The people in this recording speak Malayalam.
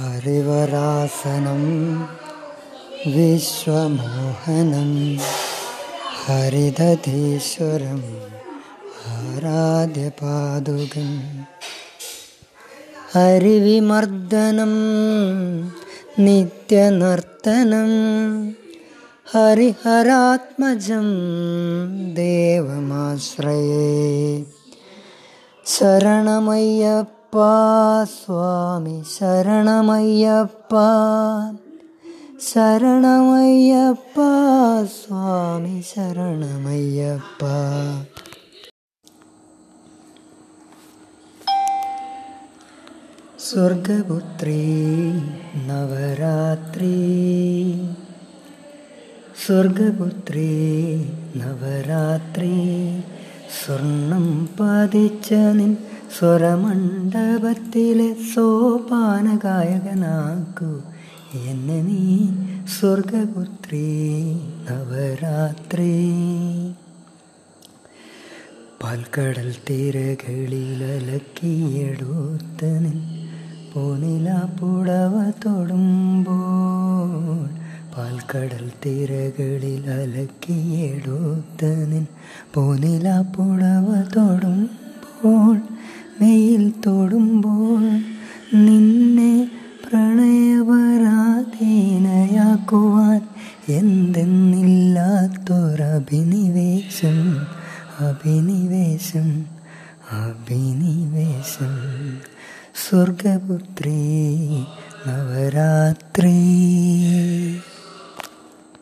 ഹരിവരാസനം വിശ്വമോഹനം ഹരിതധീശ്വരം ആരാധ്യപാദുകം. ഹരിവിമർദ്ദനം നിത്യനർത്തനം ഹരിഹരാത്മജം ദേവമാശ്രയേ. ശരണമയ്യപ്പ സ്വാമി ശരണമയ്യപ്പ. ശരണമയ്യപ്പ സ്വാമി ശരണമയ്യപ്പ. സ്വർഗപുത്രീ നവരാത്രി. സ്വർഗപുത്രീ നവരാത്രി. സ്വർണം പതിച്ച നിൻ സ്വരമണ്ഡപത്തിലെ സോപാന ഗായകനാക്കൂ എന്നെ നീ സ്വർഗപുത്രി നവരാത്രി. പാൽക്കടൽ തീരകളിലക്കിയെടുത്ത പോനില പുടവ തൊടുമ്പോൾ പാൽക്കടൽ നിൻ പോനില പുടവ തൊടുമ്പോൾ പ്രണയപരാധീനയാക്കുവാൻ എന്തെന്നില്ലാത്തൊരഭിനിവേശം അഭിനിവേശം അഭിനിവേശം. സ്വർഗപുത്രി നവരാത്രി.